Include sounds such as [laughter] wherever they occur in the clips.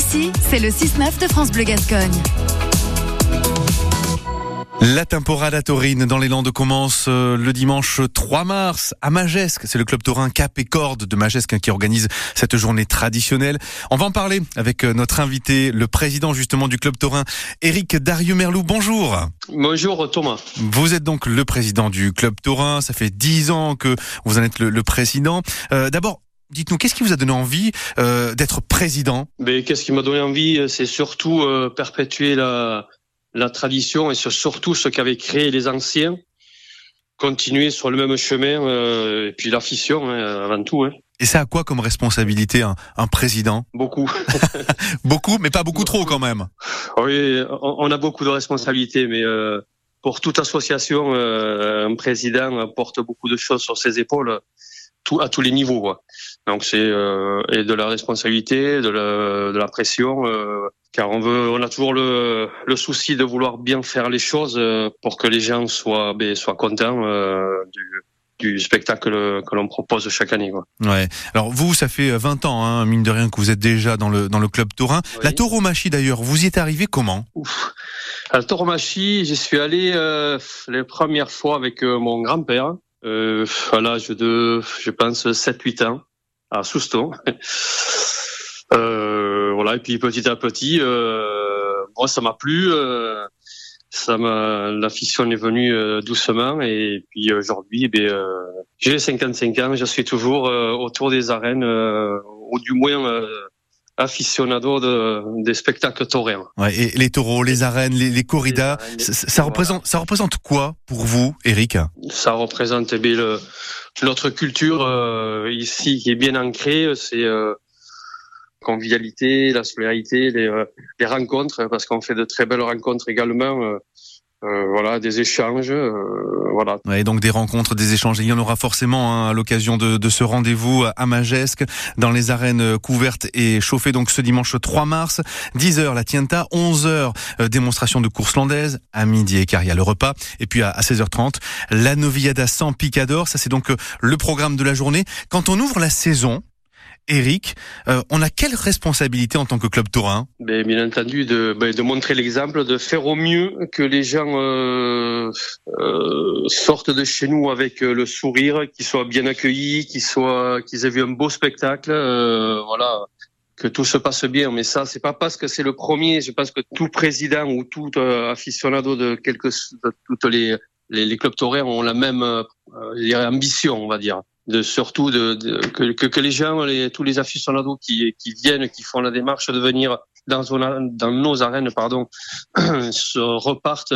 Ici, c'est le 6-9 de France Bleu Gascogne. La Temporada Taurine dans les Landes commence euh, le dimanche 3 mars à Magesque. C'est le club taurin Cap et Corde de Magesque hein, qui organise cette journée traditionnelle. On va en parler avec euh, notre invité, le président justement du club taurin, Eric Darieux-Merlou. Bonjour. Bonjour Thomas. Vous êtes donc le président du club taurin. Ça fait dix ans que vous en êtes le, président. Euh, D'abord, Dites-nous, qu'est-ce qui vous a donné envie euh, d'être président? Mais qu'est-ce qui m'a donné envie, c'est surtout euh, perpétuer la, la tradition et surtout ce qu'avaient créé les anciens, continuer sur le même chemin euh, et puis l'affection hein, avant tout. Hein. Et ça a quoi comme responsabilité un, un président? Beaucoup. [laughs] beaucoup, mais pas beaucoup trop quand même. Oui, on, a beaucoup de responsabilités, mais euh, pour toute association, euh, un président porte beaucoup de choses sur ses épaules, tout, à tous les niveaux. Quoi. Donc c'est euh, et de la responsabilité, de la, de la pression, euh, car on veut, on a toujours le, le souci de vouloir bien faire les choses euh, pour que les gens soient ben, soient contents du, du spectacle que l'on propose chaque année. Quoi. Ouais. Alors vous, ça fait 20 ans, hein, mine de rien, que vous êtes déjà dans le dans le club taurin. La tauromachie d'ailleurs, vous y êtes arrivé comment? Ouf. À la tauromachie, j'y suis allé euh, les premières fois avec mon grand-père euh, à l'âge de, je pense, 7-8 ans à Souston. [laughs] euh, voilà, et puis petit à petit, euh, moi ça m'a plu. Euh, ça m'a, la fission est venue euh, doucement et puis aujourd'hui, eh euh, j'ai 55 ans, je suis toujours euh, autour des arènes, ou du moins aficionado de, des spectacles taurins. Ouais, et les taureaux, les arènes, les, les corridas, ça, représente, ça représente quoi pour vous, Eric? Ça représente eh bien, le, notre culture euh, ici qui est bien ancrée, c'est euh, convivialité, la solidarité, les, euh, les rencontres, parce qu'on fait de très belles rencontres également. Euh, euh voilà, des échanges, voilà. Et donc des rencontres, des échanges. Il y en aura forcément hein, à l'occasion de, de, ce rendez-vous à Magesque, dans les arènes couvertes et chauffées. Donc ce dimanche 3 mars, 10h la Tienta, 11h démonstration de course landaise, à midi et quart il y a le repas, et puis à, à 16h30 la Noviada sans picador. Ça c'est donc le programme de la journée. Quand on ouvre la saison, Eric, euh, on a quelle responsabilité en tant que club taurin? Ben, Bien entendu, de, ben, de montrer l'exemple, de faire au mieux que les gens euh, euh, sortent de chez nous avec le sourire, qu'ils soient bien accueillis, qu'ils soient, qu'ils aient vu un beau spectacle, voilà, que tout se passe bien. Mais ça, c'est pas parce que c'est le premier. Je pense que tout président ou tout aficionado de quelques, de toutes les les, les clubs taurins ont la même ambition, on va dire de surtout de, que, que, les gens, les, tous les aficionados qui, qui viennent, qui font la démarche de venir dans, dans nos arènes, pardon, [clears throat] se repartent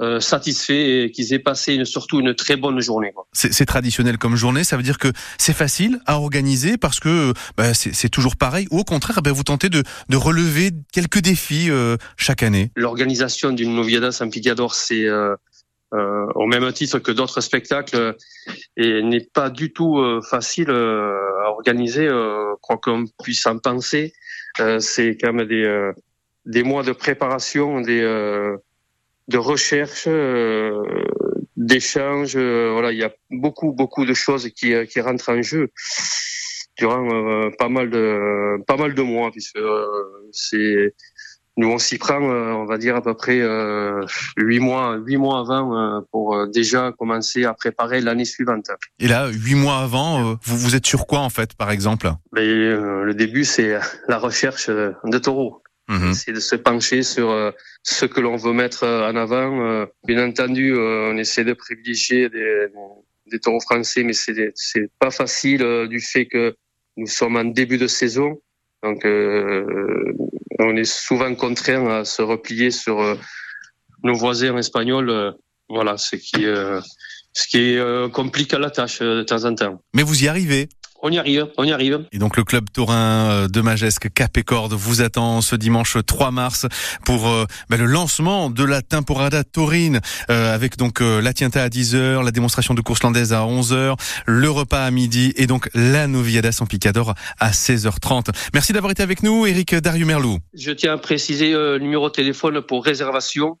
euh, satisfaits et qu'ils aient passé une, surtout une très bonne journée. C'est traditionnel comme journée, ça veut dire que c'est facile à organiser parce que bah, c'est toujours pareil, ou au contraire, bah, vous tentez de, de relever quelques défis euh, chaque année. L'organisation d'une Noviada San Picador, c'est euh, au même titre que d'autres spectacles et n'est pas du tout euh, facile euh, à organiser, quoi qu'on puisse en penser. c'est quand même des, des mois de préparation, des, de recherche, d'échange. voilà, il y a beaucoup, beaucoup de choses qui, qui rentrent en jeu durant pas mal de pas mal de mois puisque c'est nous, on s'y prend, euh, on va dire à peu près euh, huit mois, huit mois avant euh, pour déjà commencer à préparer l'année suivante. Et là, huit mois avant, vous vous êtes sur quoi en fait, par exemple? Mais, ben, Le début, c'est [laughs] la recherche de taureaux. Mhm. C'est de se pencher sur ce que l'on veut mettre en avant. Bien entendu, on essaie de privilégier des, des taureaux français, mais c'est c'est pas facile du fait que nous sommes en début de saison. Donc, on est souvent contraint à se replier sur euh, nos voisins espagnols. Euh, voilà, ce qui, euh, ce qui complique la tâche de temps en temps. Mais vous y arrivez on y arrive, on y arrive. Et donc le club taurin de Magesque Cap et Corde vous attend ce dimanche 3 mars pour ben, le lancement de la temporada taurine avec donc la tienta à 10h, la démonstration de course landaise à 11h, le repas à midi et donc la Noviada San Picador à 16h30. Merci d'avoir été avec nous, Eric Darius-Merlou. Je tiens à préciser le numéro de téléphone pour réservation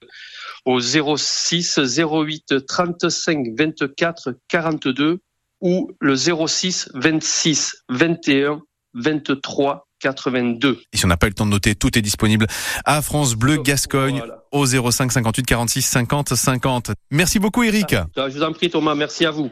au 06 08 35 24 42 ou le 06 26 21 23 82. Et si on n'a pas eu le temps de noter, tout est disponible à France Bleu Gascogne au 05 58 46 50 50. Merci beaucoup Eric. Je vous en prie Thomas, merci à vous.